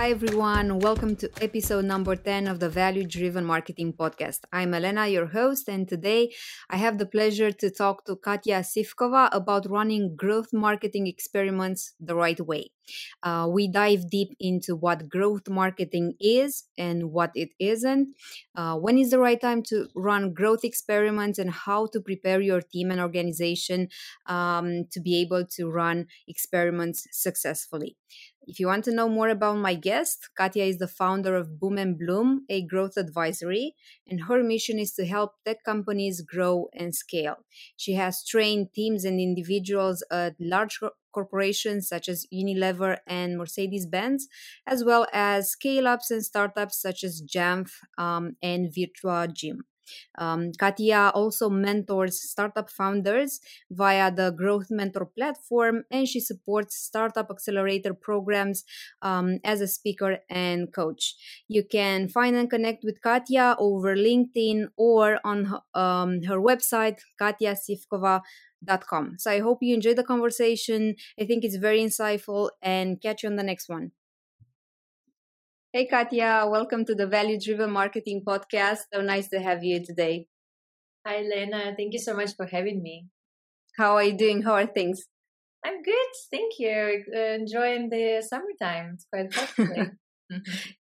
Hi, everyone. Welcome to episode number 10 of the Value Driven Marketing Podcast. I'm Elena, your host, and today I have the pleasure to talk to Katya Sivkova about running growth marketing experiments the right way. Uh, we dive deep into what growth marketing is and what it isn't, uh, when is the right time to run growth experiments, and how to prepare your team and organization um, to be able to run experiments successfully. If you want to know more about my guest, Katya is the founder of Boom and Bloom, a growth advisory, and her mission is to help tech companies grow and scale. She has trained teams and individuals at large corporations such as Unilever and Mercedes Benz, as well as scale ups and startups such as Jamf um, and Virtuagym. Um, Katya also mentors startup founders via the Growth Mentor platform, and she supports startup accelerator programs um, as a speaker and coach. You can find and connect with Katya over LinkedIn or on her, um, her website, katyasivkova.com. So I hope you enjoyed the conversation. I think it's very insightful, and catch you on the next one. Hey, Katya, welcome to the Value Driven Marketing Podcast. So nice to have you today. Hi, Lena. Thank you so much for having me. How are you doing? How are things? I'm good. Thank you. Uh, enjoying the summertime. It's quite hot.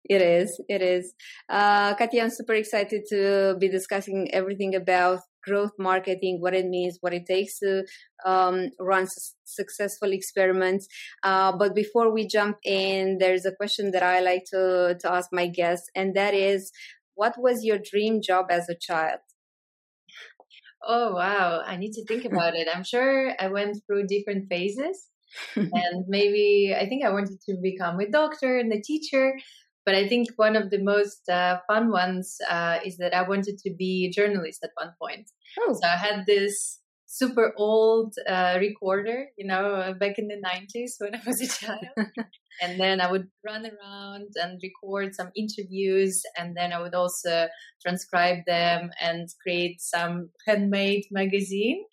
It is. It is. Uh, Katya, I'm super excited to be discussing everything about growth marketing, what it means, what it takes to um, run s- successful experiments. Uh, but before we jump in, there's a question that I like to, to ask my guests, and that is what was your dream job as a child? Oh, wow. I need to think about it. I'm sure I went through different phases. and maybe I think I wanted to become a doctor and a teacher. But I think one of the most uh, fun ones uh, is that I wanted to be a journalist at one point. Oh. So I had this super old uh, recorder, you know, uh, back in the 90s when I was a child. and then I would run around and record some interviews. And then I would also transcribe them and create some handmade magazine.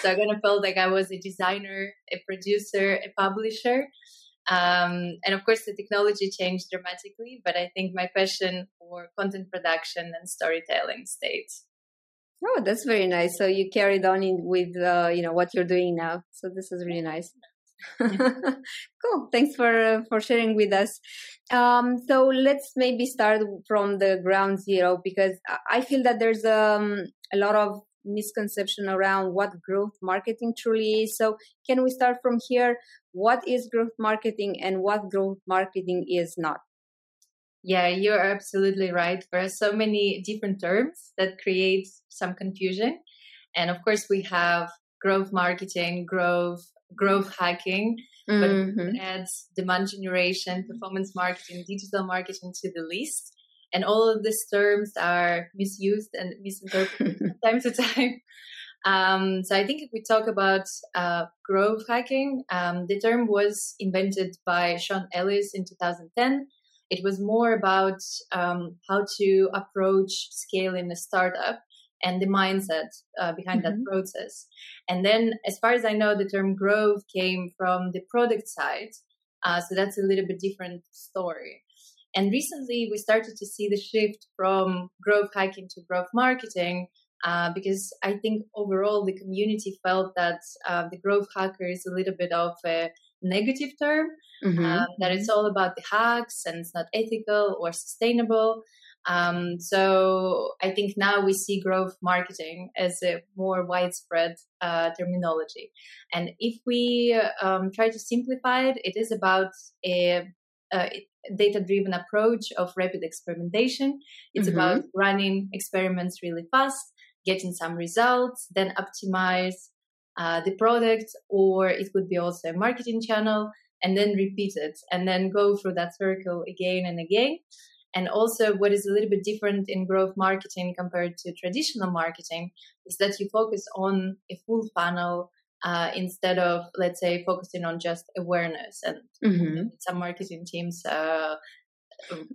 So I kind of felt like I was a designer, a producer, a publisher. Um, and of course, the technology changed dramatically, but I think my passion for content production and storytelling stayed. Oh, that's very nice. So you carried on in with uh, you know what you're doing now. So this is really nice. cool. Thanks for uh, for sharing with us. Um, so let's maybe start from the ground zero because I feel that there's um, a lot of misconception around what growth marketing truly is. So, can we start from here? What is growth marketing and what growth marketing is not? Yeah, you're absolutely right. There are so many different terms that create some confusion. And of course, we have growth marketing, growth, growth hacking, mm-hmm. but it adds demand generation, performance marketing, digital marketing to the list and all of these terms are misused and misinterpreted from time to time. Um, so I think if we talk about uh, growth hacking, um, the term was invented by Sean Ellis in 2010. It was more about um, how to approach scaling a startup and the mindset uh, behind mm-hmm. that process. And then, as far as I know, the term growth came from the product side. Uh, so that's a little bit different story. And recently, we started to see the shift from growth hacking to growth marketing uh, because I think overall the community felt that uh, the growth hacker is a little bit of a negative term, mm-hmm. uh, that it's all about the hacks and it's not ethical or sustainable. Um, so I think now we see growth marketing as a more widespread uh, terminology. And if we um, try to simplify it, it is about a, uh, data driven approach of rapid experimentation. It's mm-hmm. about running experiments really fast, getting some results, then optimize uh, the product, or it could be also a marketing channel, and then repeat it, and then go through that circle again and again. And also, what is a little bit different in growth marketing compared to traditional marketing is that you focus on a full funnel uh, instead of let's say focusing on just awareness and mm-hmm. some marketing teams uh,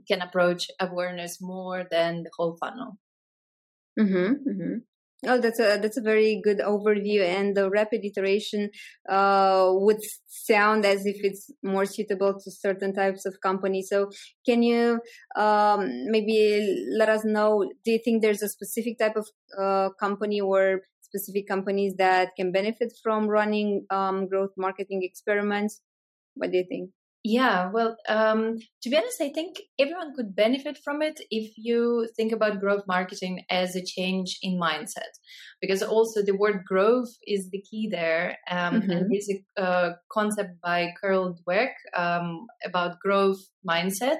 can approach awareness more than the whole funnel mm-hmm, mm-hmm. Oh, that's a that's a very good overview, and the rapid iteration uh, would sound as if it's more suitable to certain types of companies. So, can you um, maybe let us know? Do you think there's a specific type of uh, company or specific companies that can benefit from running um, growth marketing experiments? What do you think? Yeah, well, um, to be honest, I think everyone could benefit from it if you think about growth marketing as a change in mindset, because also the word growth is the key there. Um, mm-hmm. And there's a uh, concept by Carol Dweck um, about growth mindset.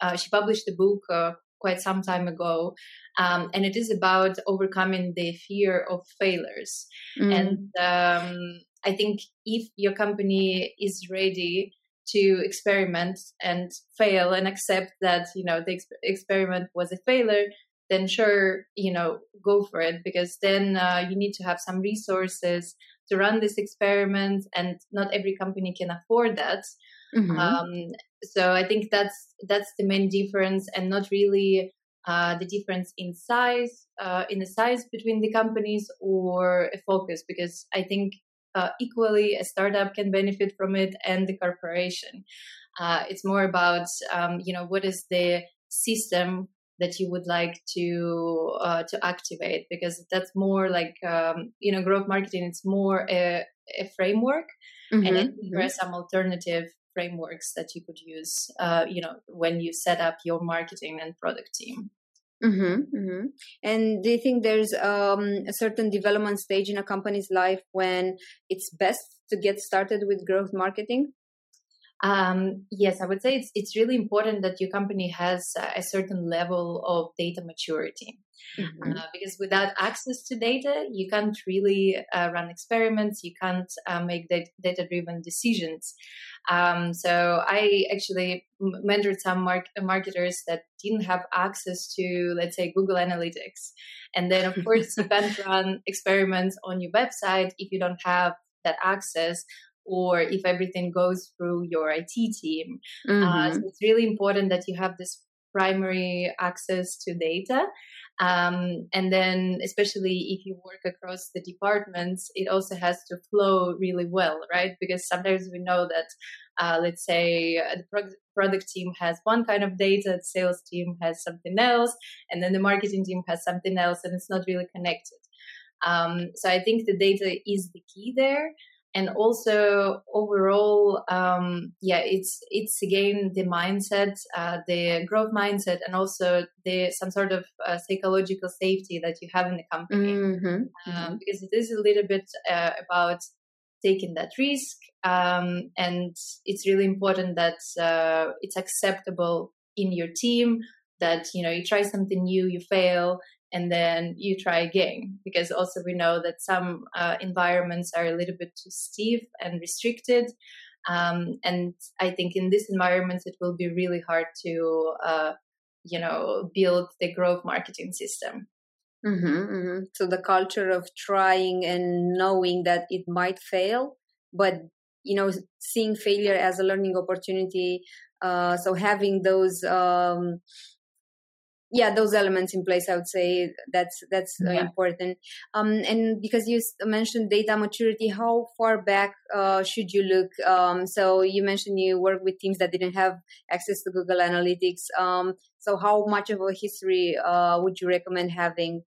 Uh, she published a book uh, quite some time ago, um, and it is about overcoming the fear of failures. Mm. And um, I think if your company is ready to experiment and fail and accept that you know the ex- experiment was a failure then sure you know go for it because then uh, you need to have some resources to run this experiment and not every company can afford that mm-hmm. um, so i think that's that's the main difference and not really uh, the difference in size uh, in the size between the companies or a focus because i think uh, equally a startup can benefit from it and the corporation. Uh, it's more about um, you know what is the system that you would like to uh, to activate because that's more like um, you know growth marketing. It's more a, a framework, mm-hmm. and then there are mm-hmm. some alternative frameworks that you could use. Uh, you know when you set up your marketing and product team. Mm-hmm, mm-hmm. And do you think there's um, a certain development stage in a company's life when it's best to get started with growth marketing? Um, yes, I would say it's it's really important that your company has a certain level of data maturity. Mm-hmm. Uh, because without access to data, you can't really uh, run experiments, you can't uh, make data driven decisions. Um, so I actually mentored some mark- marketers that didn't have access to, let's say, Google Analytics. And then, of course, you can't run experiments on your website if you don't have that access or if everything goes through your IT team. Mm-hmm. Uh, so mm-hmm. it's really important that you have this primary access to data. Um, and then, especially if you work across the departments, it also has to flow really well, right? Because sometimes we know that, uh, let's say, uh, the pro- product team has one kind of data, the sales team has something else, and then the marketing team has something else, and it's not really connected. Um, so I think the data is the key there and also overall um, yeah it's it's again the mindset uh, the growth mindset and also the some sort of uh, psychological safety that you have in the company mm-hmm. Um, mm-hmm. because it is a little bit uh, about taking that risk um, and it's really important that uh, it's acceptable in your team that you know you try something new you fail and then you try again because also we know that some uh, environments are a little bit too stiff and restricted um, and i think in this environment it will be really hard to uh, you know build the growth marketing system mm-hmm, mm-hmm. so the culture of trying and knowing that it might fail but you know seeing failure as a learning opportunity uh, so having those um, yeah those elements in place i would say that's that's uh, yeah. important um, and because you mentioned data maturity how far back uh, should you look um, so you mentioned you work with teams that didn't have access to google analytics um, so how much of a history uh, would you recommend having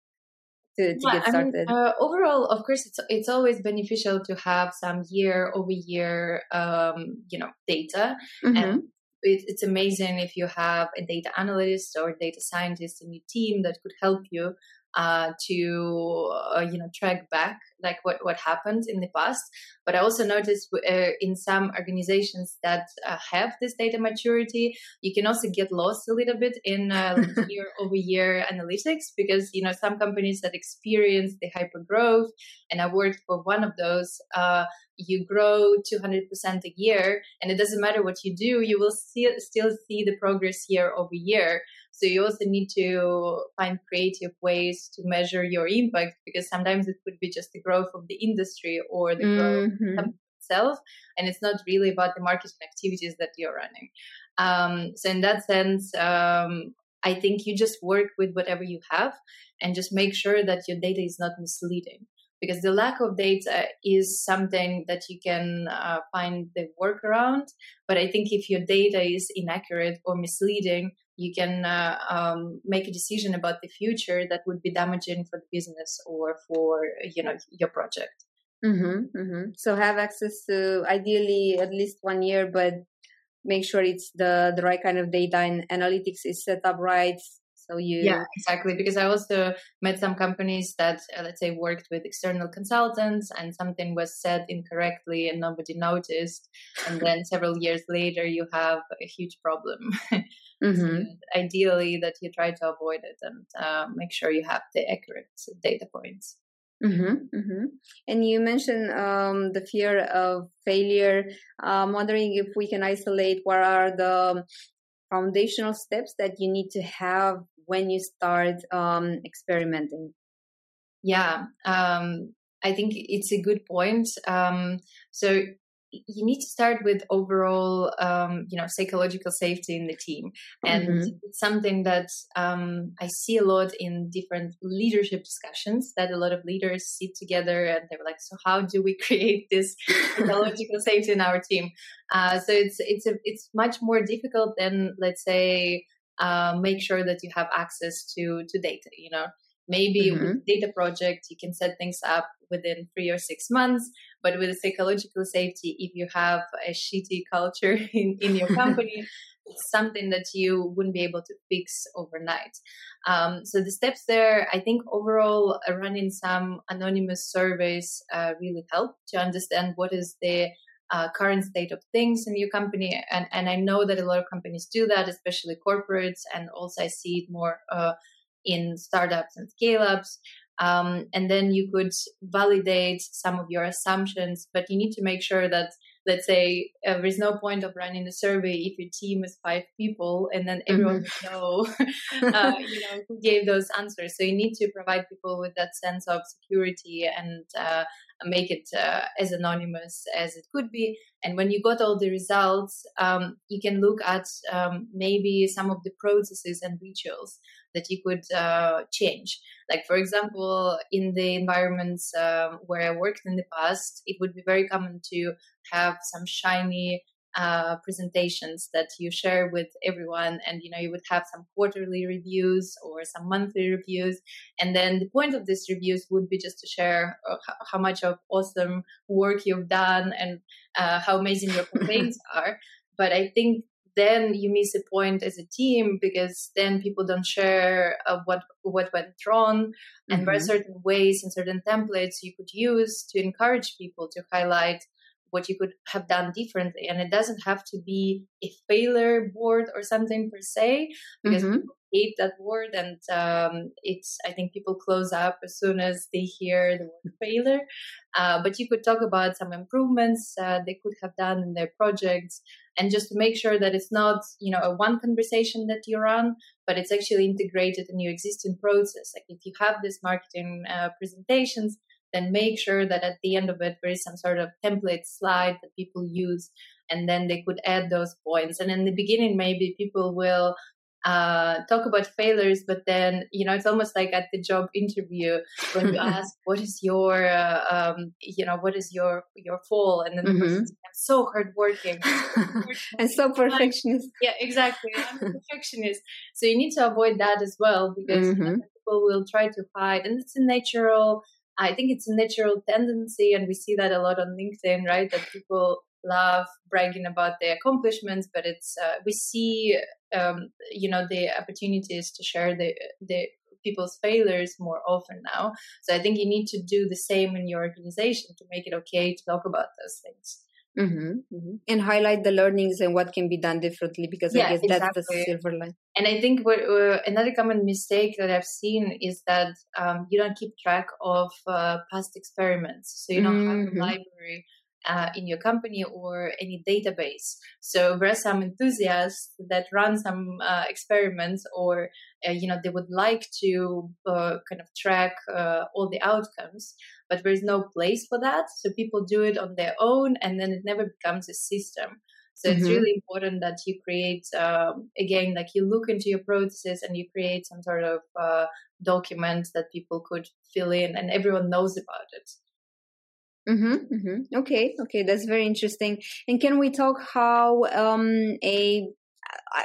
to, to yeah, get started? I mean, uh, overall, of course, it's it's always beneficial to have some year over year, um, you know, data, mm-hmm. and it, it's amazing if you have a data analyst or data scientist in your team that could help you uh, to uh, you know track back like what what happened in the past. But i also noticed uh, in some organizations that uh, have this data maturity you can also get lost a little bit in uh, year over year analytics because you know some companies that experience the hyper growth and i worked for one of those uh, you grow 200% a year and it doesn't matter what you do you will see, still see the progress year over year so you also need to find creative ways to measure your impact because sometimes it could be just the growth of the industry or the growth mm-hmm. itself, and it's not really about the marketing activities that you're running. Um, so in that sense, um, I think you just work with whatever you have and just make sure that your data is not misleading because the lack of data is something that you can uh, find the workaround. But I think if your data is inaccurate or misleading, you can uh, um, make a decision about the future that would be damaging for the business or for you know your project. Mm-hmm, mm-hmm. So have access to ideally at least one year, but make sure it's the the right kind of data and analytics is set up right so you yeah exactly because i also met some companies that uh, let's say worked with external consultants and something was said incorrectly and nobody noticed and then several years later you have a huge problem mm-hmm. so ideally that you try to avoid it and uh, make sure you have the accurate data points Mm-hmm, mm-hmm. And you mentioned um, the fear of failure. I'm wondering if we can isolate what are the foundational steps that you need to have when you start um, experimenting. Yeah, um, I think it's a good point. Um, so you need to start with overall um, you know psychological safety in the team and mm-hmm. it's something that um, i see a lot in different leadership discussions that a lot of leaders sit together and they're like so how do we create this psychological safety in our team uh, so it's it's a, it's much more difficult than let's say uh, make sure that you have access to to data you know maybe mm-hmm. with data project you can set things up within three or six months but with psychological safety, if you have a shitty culture in, in your company, it's something that you wouldn't be able to fix overnight. Um, so the steps there, I think overall, uh, running some anonymous surveys uh, really help to understand what is the uh, current state of things in your company. And, and I know that a lot of companies do that, especially corporates, and also I see it more uh, in startups and scale ups. Um, and then you could validate some of your assumptions, but you need to make sure that, let's say, uh, there is no point of running a survey if your team is five people and then everyone mm-hmm. know, uh, you know, who gave those answers. So you need to provide people with that sense of security and uh, make it uh, as anonymous as it could be. And when you got all the results, um, you can look at um, maybe some of the processes and rituals that you could uh, change. Like, for example, in the environments um, where I worked in the past, it would be very common to have some shiny uh, presentations that you share with everyone and you know you would have some quarterly reviews or some monthly reviews and then the point of these reviews would be just to share uh, how much of awesome work you've done and uh, how amazing your campaigns are but i think then you miss a point as a team because then people don't share uh, what what went wrong mm-hmm. and there are mm-hmm. certain ways and certain templates you could use to encourage people to highlight what you could have done differently and it doesn't have to be a failure board or something per se because mm-hmm. people hate that word and um, it's i think people close up as soon as they hear the word failure. Uh, but you could talk about some improvements uh, they could have done in their projects. And just to make sure that it's not you know a one conversation that you run but it's actually integrated in your existing process. Like if you have these marketing uh, presentations then make sure that at the end of it there is some sort of template slide that people use and then they could add those points. And in the beginning maybe people will uh, talk about failures, but then you know it's almost like at the job interview when you ask what is your uh, um, you know what is your your fall, and then the mm-hmm. person says, I'm so hardworking and so perfectionist. Yeah, exactly. I'm a perfectionist, so you need to avoid that as well because mm-hmm. people will try to hide, and it's a natural. I think it's a natural tendency, and we see that a lot on LinkedIn, right? That people love bragging about their accomplishments, but it's uh, we see um, you know the opportunities to share the the people's failures more often now. So I think you need to do the same in your organization to make it okay to talk about those things. Mm-hmm, mm-hmm. And highlight the learnings and what can be done differently because yeah, I guess exactly. that's the silver line. And I think what, uh, another common mistake that I've seen is that um, you don't keep track of uh, past experiments. So you don't mm-hmm. have a mm-hmm. library uh, in your company or any database. So there are some enthusiasts that run some uh, experiments, or uh, you know they would like to uh, kind of track uh, all the outcomes, but there is no place for that. So people do it on their own, and then it never becomes a system. So mm-hmm. it's really important that you create, um, again, like you look into your processes and you create some sort of uh, document that people could fill in and everyone knows about it. Mm-hmm, mm-hmm. Okay, okay, that's very interesting. And can we talk how um, a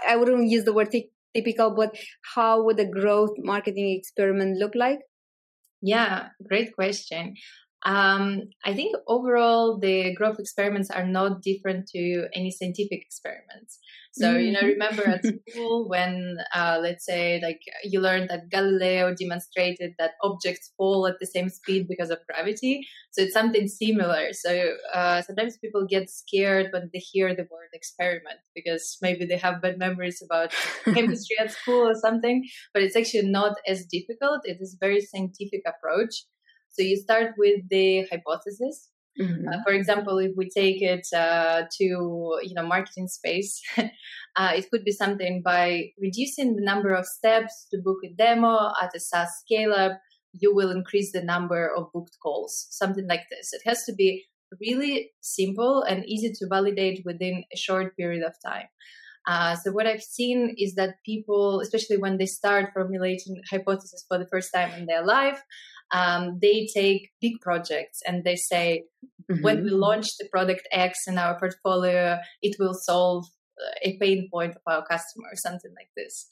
I, wouldn't use the word t- typical, but how would a growth marketing experiment look like? Yeah, great question. Um, I think overall the growth experiments are not different to any scientific experiments. So, mm-hmm. you know, mm-hmm. remember at school when, uh, let's say, like you learned that Galileo demonstrated that objects fall at the same speed because of gravity. So it's something similar. So uh, sometimes people get scared when they hear the word experiment because maybe they have bad memories about chemistry at school or something, but it's actually not as difficult. It is a very scientific approach. So you start with the hypothesis. Mm-hmm. Uh, for example, if we take it uh, to you know marketing space, uh, it could be something by reducing the number of steps to book a demo at a SaaS scale up. You will increase the number of booked calls, something like this. It has to be really simple and easy to validate within a short period of time. Uh, so what I've seen is that people, especially when they start formulating hypotheses for the first time in their life, um, they take big projects and they say, mm-hmm. when we launch the product X in our portfolio, it will solve uh, a pain point of our customer, or something like this.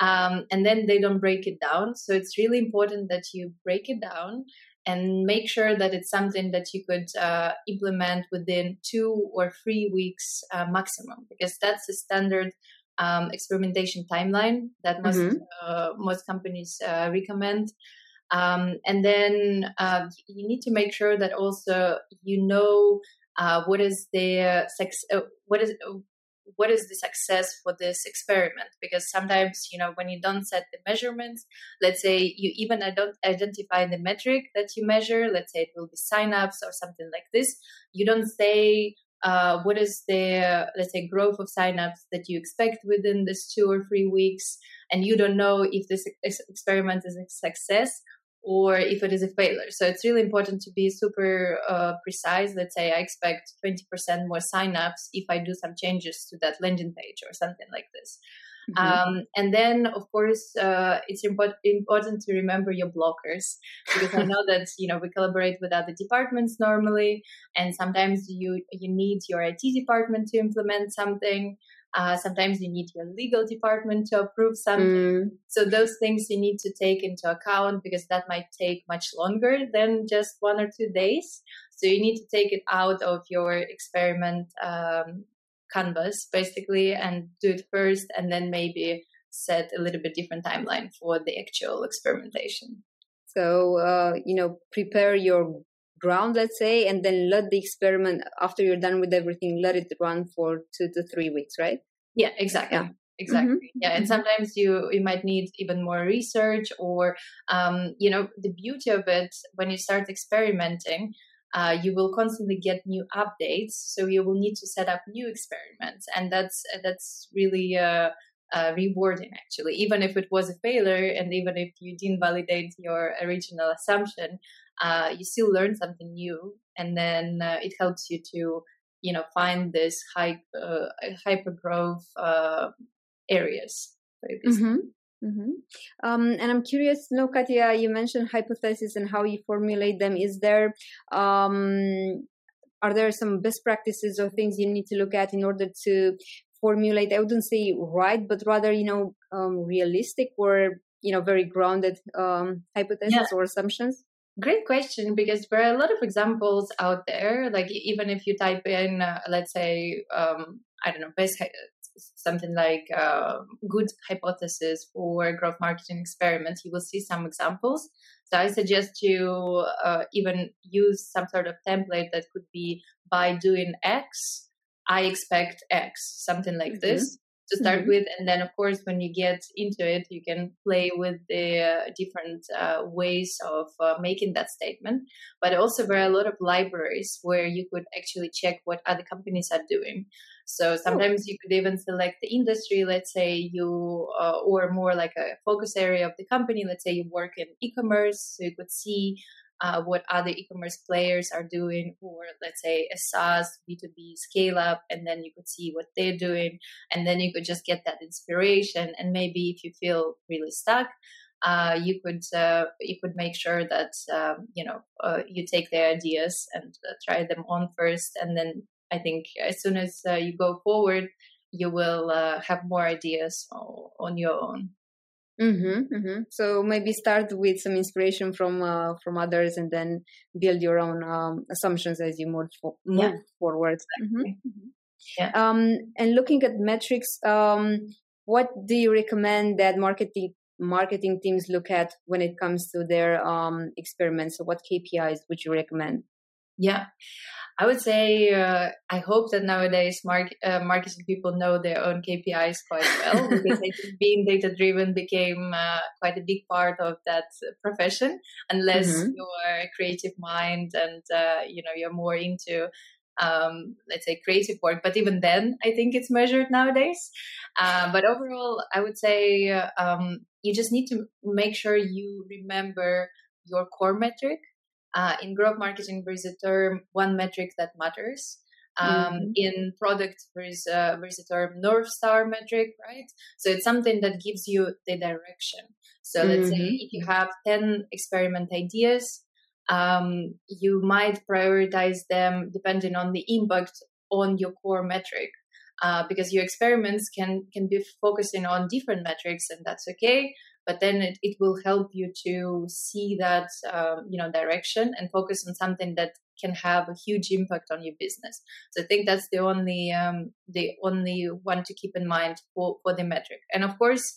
Um, and then they don't break it down. So it's really important that you break it down and make sure that it's something that you could uh, implement within two or three weeks uh, maximum, because that's the standard um, experimentation timeline that most mm-hmm. uh, most companies uh, recommend. Um, and then uh, you need to make sure that also you know uh, what is the sex, uh, what is what is the success for this experiment? Because sometimes you know when you don't set the measurements let's say you even don't identify the metric that you measure let's say it will be signups or something like this you don't say uh, what is the let's say growth of signups that you expect within this two or three weeks and you don't know if this ex- experiment is a success or if it is a failure. So it's really important to be super uh, precise. Let's say I expect 20% more signups if I do some changes to that landing page or something like this. Mm-hmm. Um, and then, of course, uh, it's important important to remember your blockers because I know that you know we collaborate with other departments normally, and sometimes you you need your IT department to implement something. Uh, sometimes you need your legal department to approve something. Mm. So those things you need to take into account because that might take much longer than just one or two days. So you need to take it out of your experiment um, canvas basically and do it first, and then maybe set a little bit different timeline for the actual experimentation. So uh, you know, prepare your ground, let's say, and then let the experiment after you're done with everything, let it run for two to three weeks, right? Yeah, exactly. Yeah. Exactly. Mm-hmm. Yeah, and mm-hmm. sometimes you you might need even more research, or um, you know, the beauty of it when you start experimenting, uh, you will constantly get new updates. So you will need to set up new experiments, and that's that's really uh, uh, rewarding actually. Even if it was a failure, and even if you didn't validate your original assumption, uh, you still learn something new, and then uh, it helps you to you know find this high uh, hyper growth uh, areas. Mm-hmm. Mm-hmm. Um, and I'm curious, no, Katya, you mentioned hypotheses and how you formulate them. Is there, um, are there some best practices or things you need to look at in order to formulate? I wouldn't say right, but rather, you know, um, realistic or you know, very grounded um, hypotheses yeah. or assumptions. Great question because there are a lot of examples out there. Like even if you type in, uh, let's say, um, I don't know, best something like uh, good hypothesis for growth marketing experiments, you will see some examples. So I suggest you uh, even use some sort of template that could be by doing X, I expect X, something like mm-hmm. this to start mm-hmm. with and then of course when you get into it you can play with the uh, different uh, ways of uh, making that statement. But also there are a lot of libraries where you could actually check what other companies are doing. So sometimes you could even select the industry let's say you uh, or more like a focus area of the company. Let's say you work in e-commerce so you could see uh, what other e-commerce players are doing, or let's say a SaaS B2B scale up, and then you could see what they're doing, and then you could just get that inspiration. And maybe if you feel really stuck, uh, you could uh, you could make sure that um, you know uh, you take their ideas and uh, try them on first, and then I think as soon as uh, you go forward, you will uh, have more ideas on your own. Mm-hmm, mm-hmm. So maybe start with some inspiration from uh, from others, and then build your own um, assumptions as you move, fo- move yeah. forward. Exactly. Mm-hmm. mm-hmm. Yeah. Um, and looking at metrics, um, what do you recommend that marketing marketing teams look at when it comes to their um, experiments? So, what KPIs would you recommend? Yeah, I would say uh, I hope that nowadays mark, uh, marketing people know their own KPIs quite well because I think being data driven became uh, quite a big part of that profession. Unless mm-hmm. you're a creative mind and uh, you know you're more into um, let's say creative work, but even then I think it's measured nowadays. Uh, but overall, I would say um, you just need to make sure you remember your core metric uh, in growth marketing, there is a term one metric that matters. Um, mm-hmm. In product, there is, a, there is a term North Star metric, right? So it's something that gives you the direction. So mm-hmm. let's say mm-hmm. if you have 10 experiment ideas, um, you might prioritize them depending on the impact on your core metric. Uh, because your experiments can can be focusing on different metrics and that's okay but then it, it will help you to see that um, you know direction and focus on something that can have a huge impact on your business so i think that's the only um, the only one to keep in mind for, for the metric and of course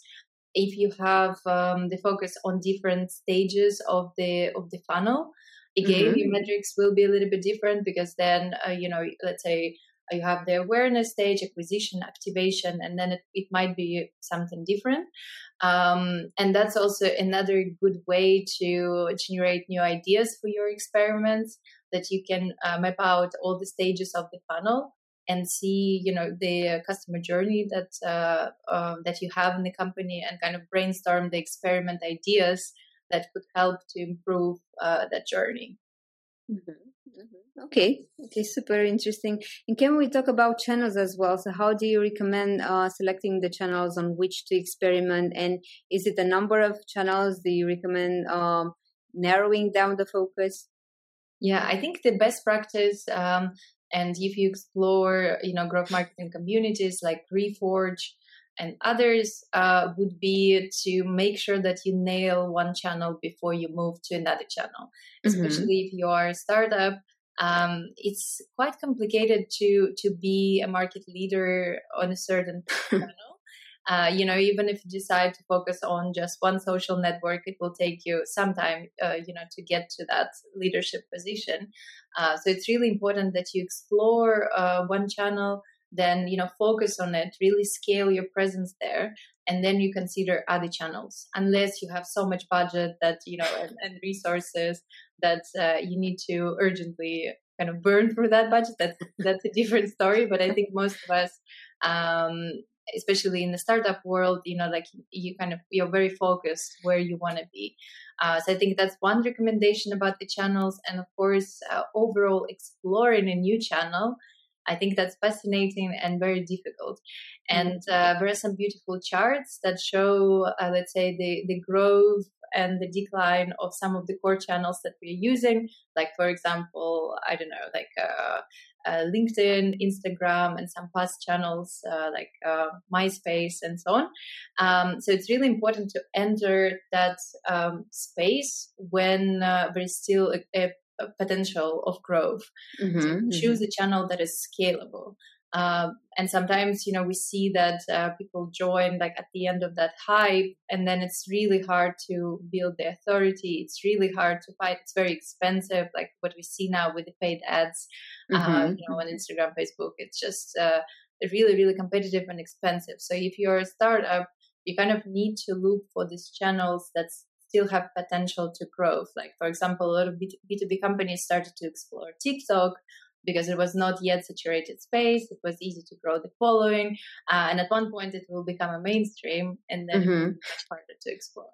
if you have um, the focus on different stages of the of the funnel again mm-hmm. your metrics will be a little bit different because then uh, you know let's say you have the awareness stage, acquisition, activation, and then it, it might be something different. Um, and that's also another good way to generate new ideas for your experiments that you can uh, map out all the stages of the funnel and see you know the customer journey that uh, uh, that you have in the company and kind of brainstorm the experiment ideas that could help to improve uh, that journey mm-hmm. Mm-hmm. Okay, okay, super interesting. And can we talk about channels as well? So, how do you recommend uh, selecting the channels on which to experiment? And is it a number of channels? Do you recommend um, narrowing down the focus? Yeah, I think the best practice, um, and if you explore, you know, growth marketing communities like Reforge and others, uh, would be to make sure that you nail one channel before you move to another channel. Mm-hmm. Especially if you are a startup, um, it's quite complicated to to be a market leader on a certain channel. Uh, you know, even if you decide to focus on just one social network, it will take you some time, uh, you know, to get to that leadership position. Uh, so it's really important that you explore uh, one channel, then you know, focus on it, really scale your presence there, and then you consider other channels. Unless you have so much budget that you know and, and resources that uh, you need to urgently kind of burn through that budget. That's that's a different story. But I think most of us, um, especially in the startup world, you know, like you kind of you're very focused where you want to be. Uh, so I think that's one recommendation about the channels, and of course, uh, overall exploring a new channel. I think that's fascinating and very difficult. And mm-hmm. uh, there are some beautiful charts that show, uh, let's say, the the growth and the decline of some of the core channels that we're using, like for example, I don't know, like uh, uh, LinkedIn, Instagram, and some past channels uh, like uh, MySpace and so on. Um, so it's really important to enter that um, space when uh, there is still a, a, potential of growth. Mm-hmm, so choose mm-hmm. a channel that is scalable. Uh, and sometimes, you know, we see that uh, people join like at the end of that hype, and then it's really hard to build the authority. It's really hard to fight. It's very expensive, like what we see now with the paid ads, uh, mm-hmm. uh, you know, on Instagram, Facebook. It's just uh, really, really competitive and expensive. So if you're a startup, you kind of need to look for these channels that still have potential to growth. Like, for example, a lot of B2B companies started to explore TikTok because it was not yet saturated space. It was easy to grow the following, uh, and at one point it will become a mainstream, and then mm-hmm. much harder to explore.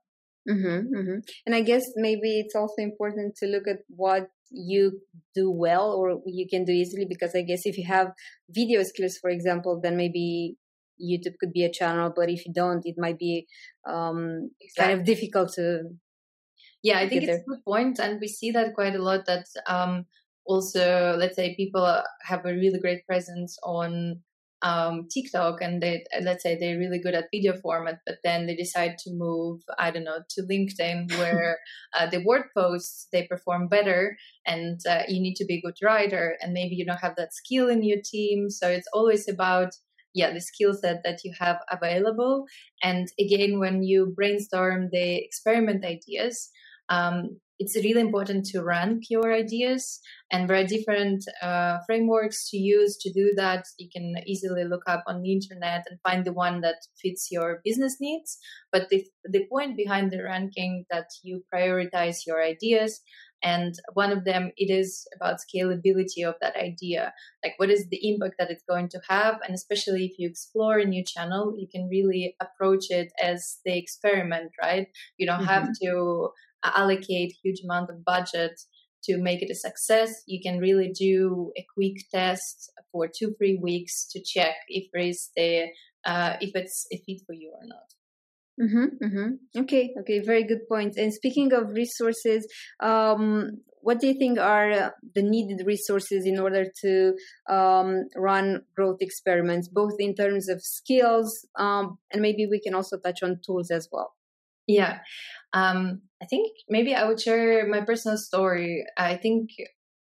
Mm-hmm, mm-hmm. And I guess maybe it's also important to look at what you do well or you can do easily because I guess if you have video skills, for example, then maybe YouTube could be a channel, but if you don't, it might be um, exactly. kind of difficult to. Yeah, I think it's there. a good point, and we see that quite a lot. That um, also, let's say, people have a really great presence on um, TikTok and they let's say they're really good at video format, but then they decide to move, I don't know, to LinkedIn where uh, the word posts they perform better, and uh, you need to be a good writer, and maybe you don't have that skill in your team. So it's always about yeah the skill set that you have available, and again when you brainstorm the experiment ideas. Um, it's really important to rank your ideas and there are different uh, frameworks to use to do that you can easily look up on the internet and find the one that fits your business needs but the, the point behind the ranking that you prioritize your ideas and one of them it is about scalability of that idea. Like what is the impact that it's going to have? And especially if you explore a new channel you can really approach it as the experiment right? You don't mm-hmm. have to allocate huge amount of budget to make it a success. You can really do a quick test for two three weeks to check if there is the uh, if it's a fit for you or not Mm-hmm, mm-hmm. Okay, okay, very good point. And speaking of resources, um, what do you think are the needed resources in order to um, run growth experiments, both in terms of skills um, and maybe we can also touch on tools as well? Yeah, um, I think maybe I would share my personal story. I think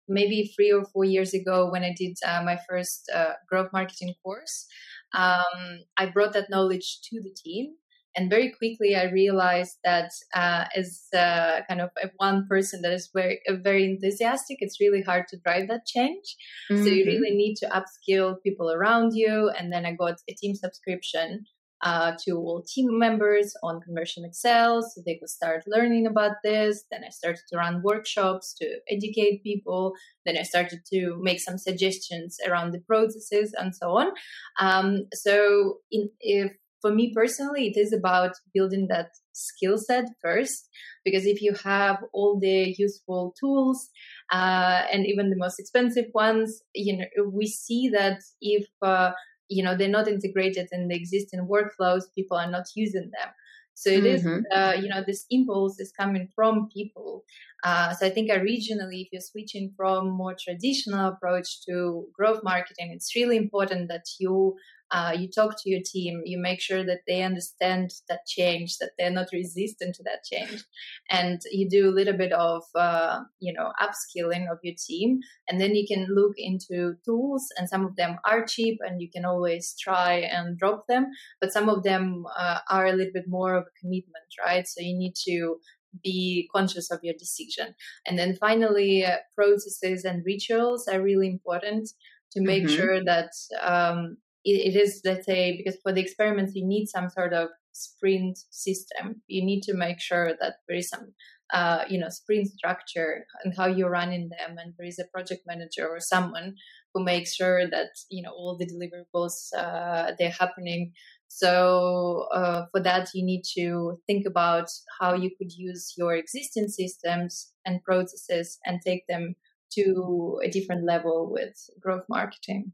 maybe three or four years ago when I did uh, my first uh, growth marketing course, um, I brought that knowledge to the team. And very quickly, I realized that uh, as uh, kind of one person that is very uh, very enthusiastic, it's really hard to drive that change. Mm-hmm. So you mm-hmm. really need to upskill people around you. And then I got a team subscription uh, to all team members on ConversionXL so they could start learning about this. Then I started to run workshops to educate people. Then I started to make some suggestions around the processes and so on. Um, so, in, if for me personally, it is about building that skill set first, because if you have all the useful tools uh, and even the most expensive ones, you know, we see that if uh, you know they're not integrated in the existing workflows people are not using them so it mm-hmm. is, uh, you know this impulse is coming from people uh, so i think originally if you're switching from more traditional approach to growth marketing it's really important that you uh, you talk to your team, you make sure that they understand that change, that they're not resistant to that change, and you do a little bit of uh, you know upskilling of your team, and then you can look into tools, and some of them are cheap, and you can always try and drop them, but some of them uh, are a little bit more of a commitment, right? So you need to be conscious of your decision. And then finally, uh, processes and rituals are really important to make mm-hmm. sure that um, it, it is let's say because for the experiments you need some sort of sprint system you need to make sure that there is some uh, you know sprint structure and how you're running them and there is a project manager or someone who makes sure that you know all the deliverables uh, they're happening so uh, for that you need to think about how you could use your existing systems and processes and take them to a different level with growth marketing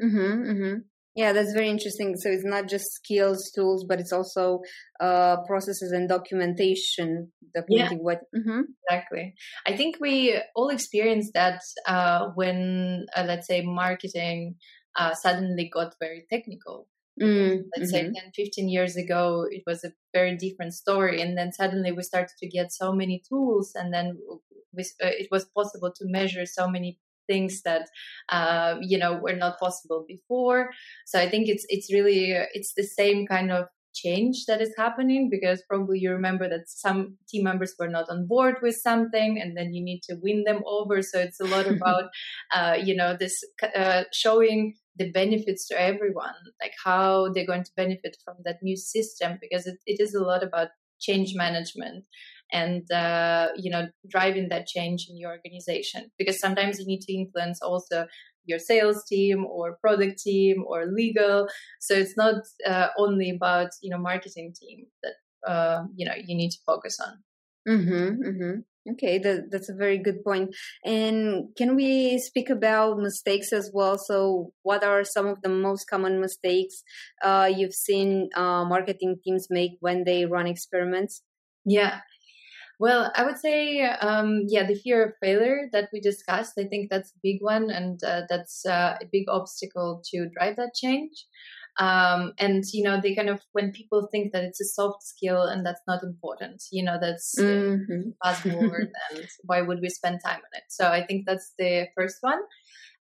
mm-hmm, mm-hmm. Yeah, that's very interesting. So it's not just skills, tools, but it's also uh, processes and documentation. Documenting yeah, what mm-hmm. exactly. I think we all experience that uh, when, uh, let's say, marketing uh, suddenly got very technical. Mm, let's mm-hmm. say 10, 15 years ago, it was a very different story. And then suddenly we started to get so many tools, and then we, uh, it was possible to measure so many things that uh, you know were not possible before so i think it's it's really it's the same kind of change that is happening because probably you remember that some team members were not on board with something and then you need to win them over so it's a lot about uh, you know this uh, showing the benefits to everyone like how they're going to benefit from that new system because it, it is a lot about change management and uh, you know driving that change in your organization because sometimes you need to influence also your sales team or product team or legal so it's not uh, only about you know marketing team that uh, you know you need to focus on. Mm-hmm, mm-hmm. Okay, that, that's a very good point. And can we speak about mistakes as well? So, what are some of the most common mistakes uh, you've seen uh, marketing teams make when they run experiments? Yeah. Well, I would say, um, yeah, the fear of failure that we discussed, I think that's a big one, and uh, that's uh, a big obstacle to drive that change. Um, and you know, they kind of when people think that it's a soft skill and that's not important, you know, that's mm-hmm. buzzword, and why would we spend time on it? So I think that's the first one.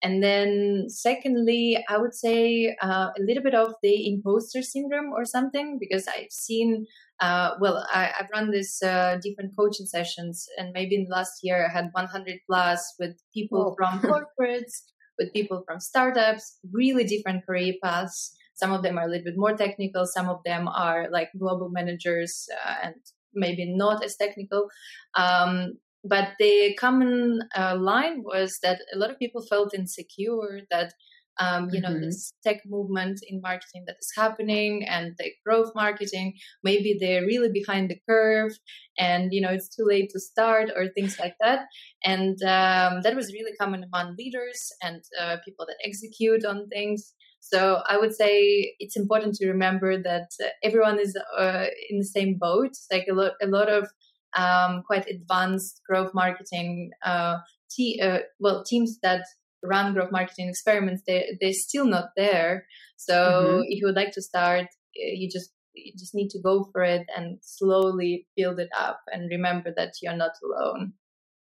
And then, secondly, I would say uh, a little bit of the imposter syndrome or something, because I've seen, uh, well, I, have run this uh, different coaching sessions, and maybe in the last year I had 100 plus with people oh. from corporates, with people from startups, really different career paths. Some of them are a little bit more technical, some of them are like global managers uh, and maybe not as technical. Um, but the common uh, line was that a lot of people felt insecure that um, you mm-hmm. know this tech movement in marketing that is happening and the growth marketing maybe they're really behind the curve and you know it's too late to start or things like that and um, that was really common among leaders and uh, people that execute on things so I would say it's important to remember that uh, everyone is uh, in the same boat. Like a lot, a lot of um, quite advanced growth marketing uh, te- uh, well teams that run growth marketing experiments they they're still not there so mm-hmm. if you would like to start you just you just need to go for it and slowly build it up and remember that you're not alone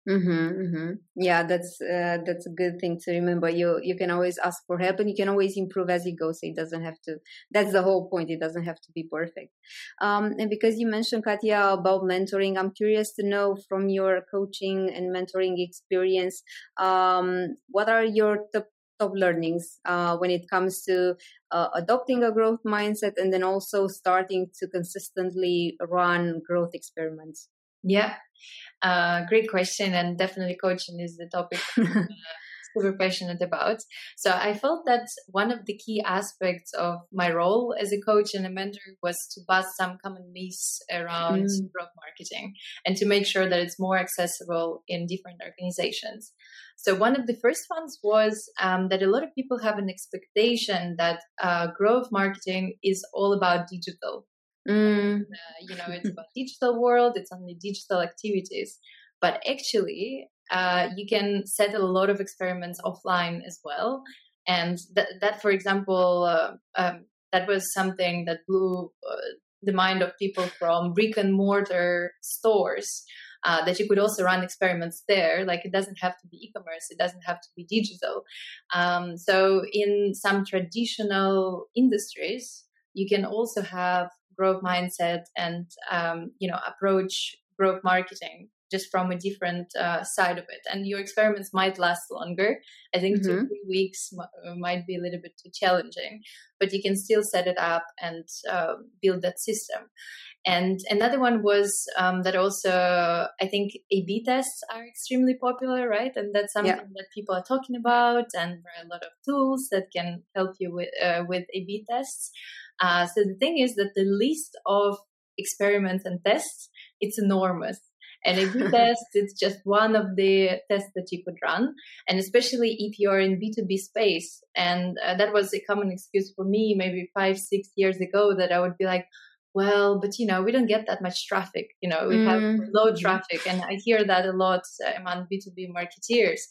Mm-hmm, mm-hmm. Yeah, that's uh, that's a good thing to remember. You you can always ask for help, and you can always improve as you go. So it doesn't have to. That's the whole point. It doesn't have to be perfect. Um, and because you mentioned Katya about mentoring, I'm curious to know from your coaching and mentoring experience, um, what are your top top learnings uh, when it comes to uh, adopting a growth mindset, and then also starting to consistently run growth experiments. Yeah, uh, great question, and definitely coaching is the topic. uh, super passionate about. So I felt that one of the key aspects of my role as a coach and a mentor was to bust some common myths around mm. growth marketing and to make sure that it's more accessible in different organizations. So one of the first ones was um, that a lot of people have an expectation that uh, growth marketing is all about digital. Mm. Uh, you know, it's about digital world. It's only digital activities, but actually, uh, you can set a lot of experiments offline as well. And that, that for example, uh, um, that was something that blew uh, the mind of people from brick and mortar stores. Uh, that you could also run experiments there. Like it doesn't have to be e-commerce, it doesn't have to be digital. Um, so in some traditional industries, you can also have growth mindset and um, you know approach growth marketing just from a different uh, side of it. And your experiments might last longer. I think mm-hmm. two three weeks m- uh, might be a little bit too challenging but you can still set it up and uh, build that system and another one was um, that also i think a b tests are extremely popular right and that's something yeah. that people are talking about and there are a lot of tools that can help you with uh, with a b tests uh, so the thing is that the list of experiments and tests it's enormous and A/B test it's just one of the tests that you could run, and especially if you're in B2B space. And uh, that was a common excuse for me maybe five, six years ago that I would be like, well, but you know, we don't get that much traffic. You know, we mm. have low mm-hmm. traffic, and I hear that a lot uh, among B2B marketeers.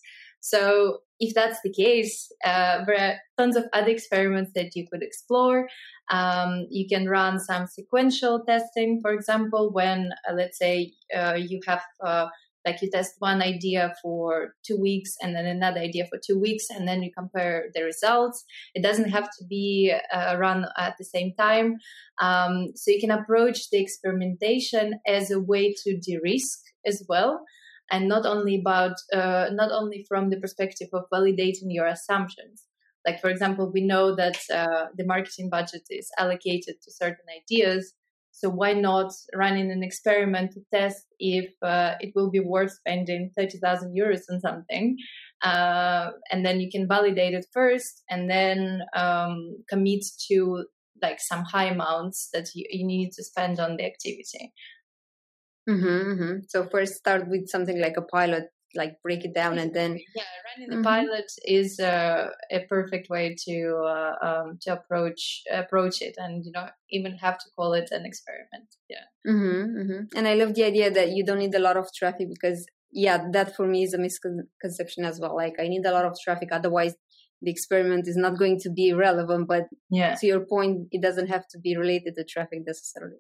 So if that's the case, uh, there are tons of other experiments that you could explore. Um, you can run some sequential testing, for example, when uh, let's say uh, you have uh, like you test one idea for two weeks and then another idea for two weeks and then you compare the results. It doesn't have to be uh, run at the same time. Um, so you can approach the experimentation as a way to de-risk as well and not only about uh, not only from the perspective of validating your assumptions. Like for example we know that uh, the marketing budget is allocated to certain ideas so why not running an experiment to test if uh, it will be worth spending 30,000 euros on something? Uh, and then you can validate it first and then um, commit to like some high amounts that you, you need to spend on the activity. Mm-hmm, mm-hmm. So first start with something like a pilot, like break it down, and then yeah, running the mm-hmm. pilot is uh, a perfect way to uh, um, to approach approach it, and you know even have to call it an experiment. Yeah. Mm-hmm, mm-hmm. And I love the idea that you don't need a lot of traffic because yeah, that for me is a misconception as well. Like I need a lot of traffic, otherwise the experiment is not going to be relevant. But yeah. to your point, it doesn't have to be related to traffic necessarily.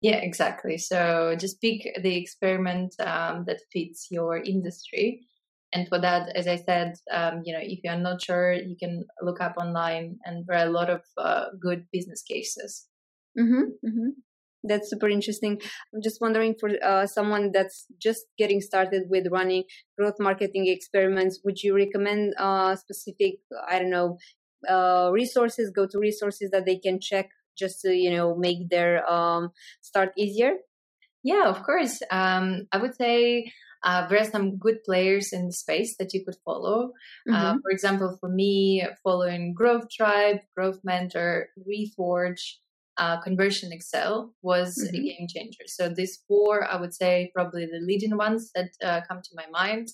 Yeah, exactly. So just pick the experiment um, that fits your industry. And for that, as I said, um, you know, if you're not sure, you can look up online, and there are a lot of uh, good business cases. Mm-hmm, mm-hmm. That's super interesting. I'm just wondering for uh, someone that's just getting started with running growth marketing experiments, would you recommend uh, specific, I don't know, uh, resources, go to resources that they can check just to you know make their um, start easier? Yeah, of course. Um, I would say uh, there are some good players in the space that you could follow. Uh, mm-hmm. Uh, for example, for me, following Growth Tribe, Growth Mentor, Reforge, uh, ConversionXL was mm-hmm. a game changer. So these four, I would say, probably the leading ones that uh, come to my mind.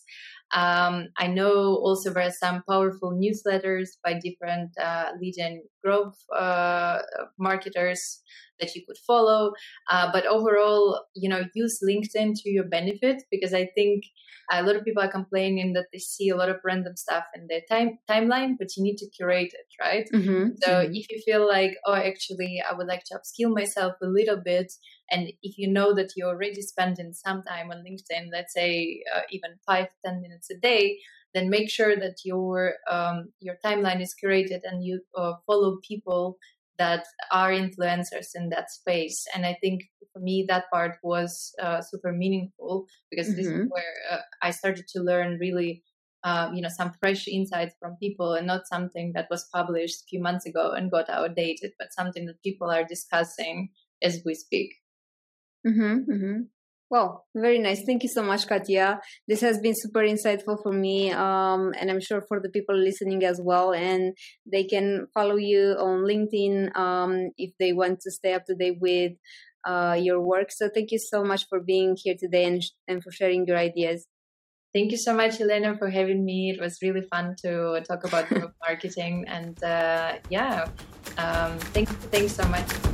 Um, I know also there are some powerful newsletters by different uh, leading growth uh, marketers that you could follow. Uh, but overall, you know, use LinkedIn to your benefit because I think a lot of people are complaining that they see a lot of random stuff in their time timeline, but you need to curate it, right? Mm-hmm. So mm-hmm. if you feel like, oh, actually, I would like to upskill myself a little bit, and if you know that you're already spending some time on LinkedIn, let's say uh, even five, ten minutes a day, then make sure that your um, your timeline is curated and you uh, follow people that are influencers in that space. And I think for me that part was uh, super meaningful because mm-hmm. this is mm-hmm. where uh, I started to learn really. Um, you know some fresh insights from people and not something that was published a few months ago and got outdated but something that people are discussing as we speak Mm-hmm, mm-hmm. Well, very nice. Thank you so much, Katya. This has been super insightful for me, um, and I'm sure for the people listening as well. And they can follow you on LinkedIn um, if they want to stay up to date with uh, your work. So thank you so much for being here today and, and for sharing your ideas. Thank you so much, Elena, for having me. It was really fun to talk about marketing, and uh, yeah, um, thank, thanks so much.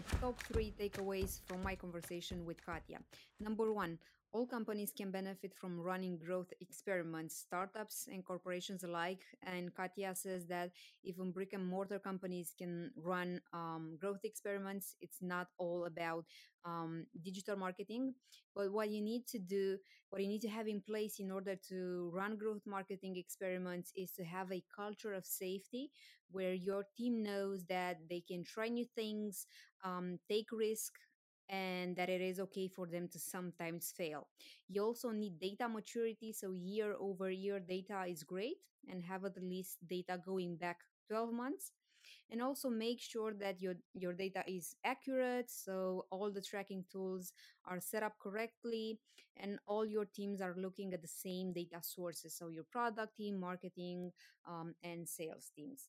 My top three takeaways from my conversation with Katya. Number one, all companies can benefit from running growth experiments, startups and corporations alike. And Katya says that even brick and mortar companies can run um, growth experiments. It's not all about um, digital marketing, but what you need to do, what you need to have in place in order to run growth marketing experiments is to have a culture of safety where your team knows that they can try new things, um, take risk, and that it is okay for them to sometimes fail. You also need data maturity, so year over year data is great, and have at least data going back 12 months. And also make sure that your, your data is accurate, so all the tracking tools are set up correctly, and all your teams are looking at the same data sources, so your product team, marketing, um, and sales teams.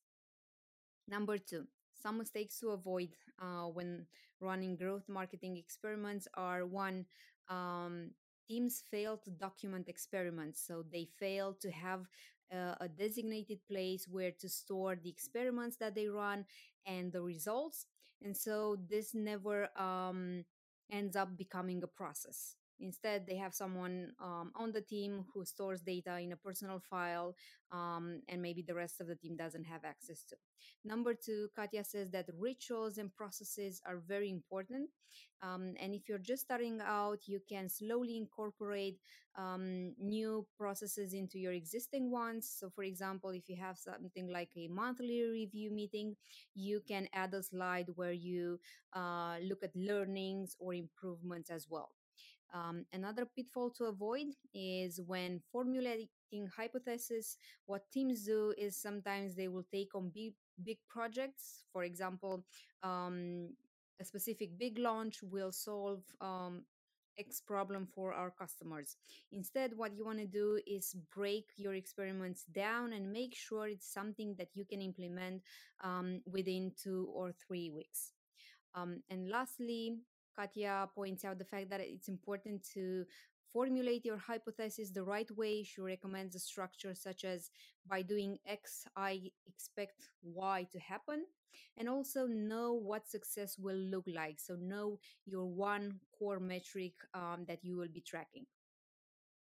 Number two, some mistakes to avoid uh, when running growth marketing experiments are one, um, teams fail to document experiments. So they fail to have uh, a designated place where to store the experiments that they run and the results. And so this never um, ends up becoming a process. Instead, they have someone um, on the team who stores data in a personal file, um, and maybe the rest of the team doesn't have access to. Number two, Katya says that rituals and processes are very important. Um, and if you're just starting out, you can slowly incorporate um, new processes into your existing ones. So, for example, if you have something like a monthly review meeting, you can add a slide where you uh, look at learnings or improvements as well. Um, another pitfall to avoid is when formulating hypotheses. What teams do is sometimes they will take on big, big projects. For example, um, a specific big launch will solve um, X problem for our customers. Instead, what you want to do is break your experiments down and make sure it's something that you can implement um, within two or three weeks. Um, and lastly, Katya points out the fact that it's important to formulate your hypothesis the right way. She recommends a structure such as by doing X, I expect Y to happen, and also know what success will look like. So, know your one core metric um, that you will be tracking.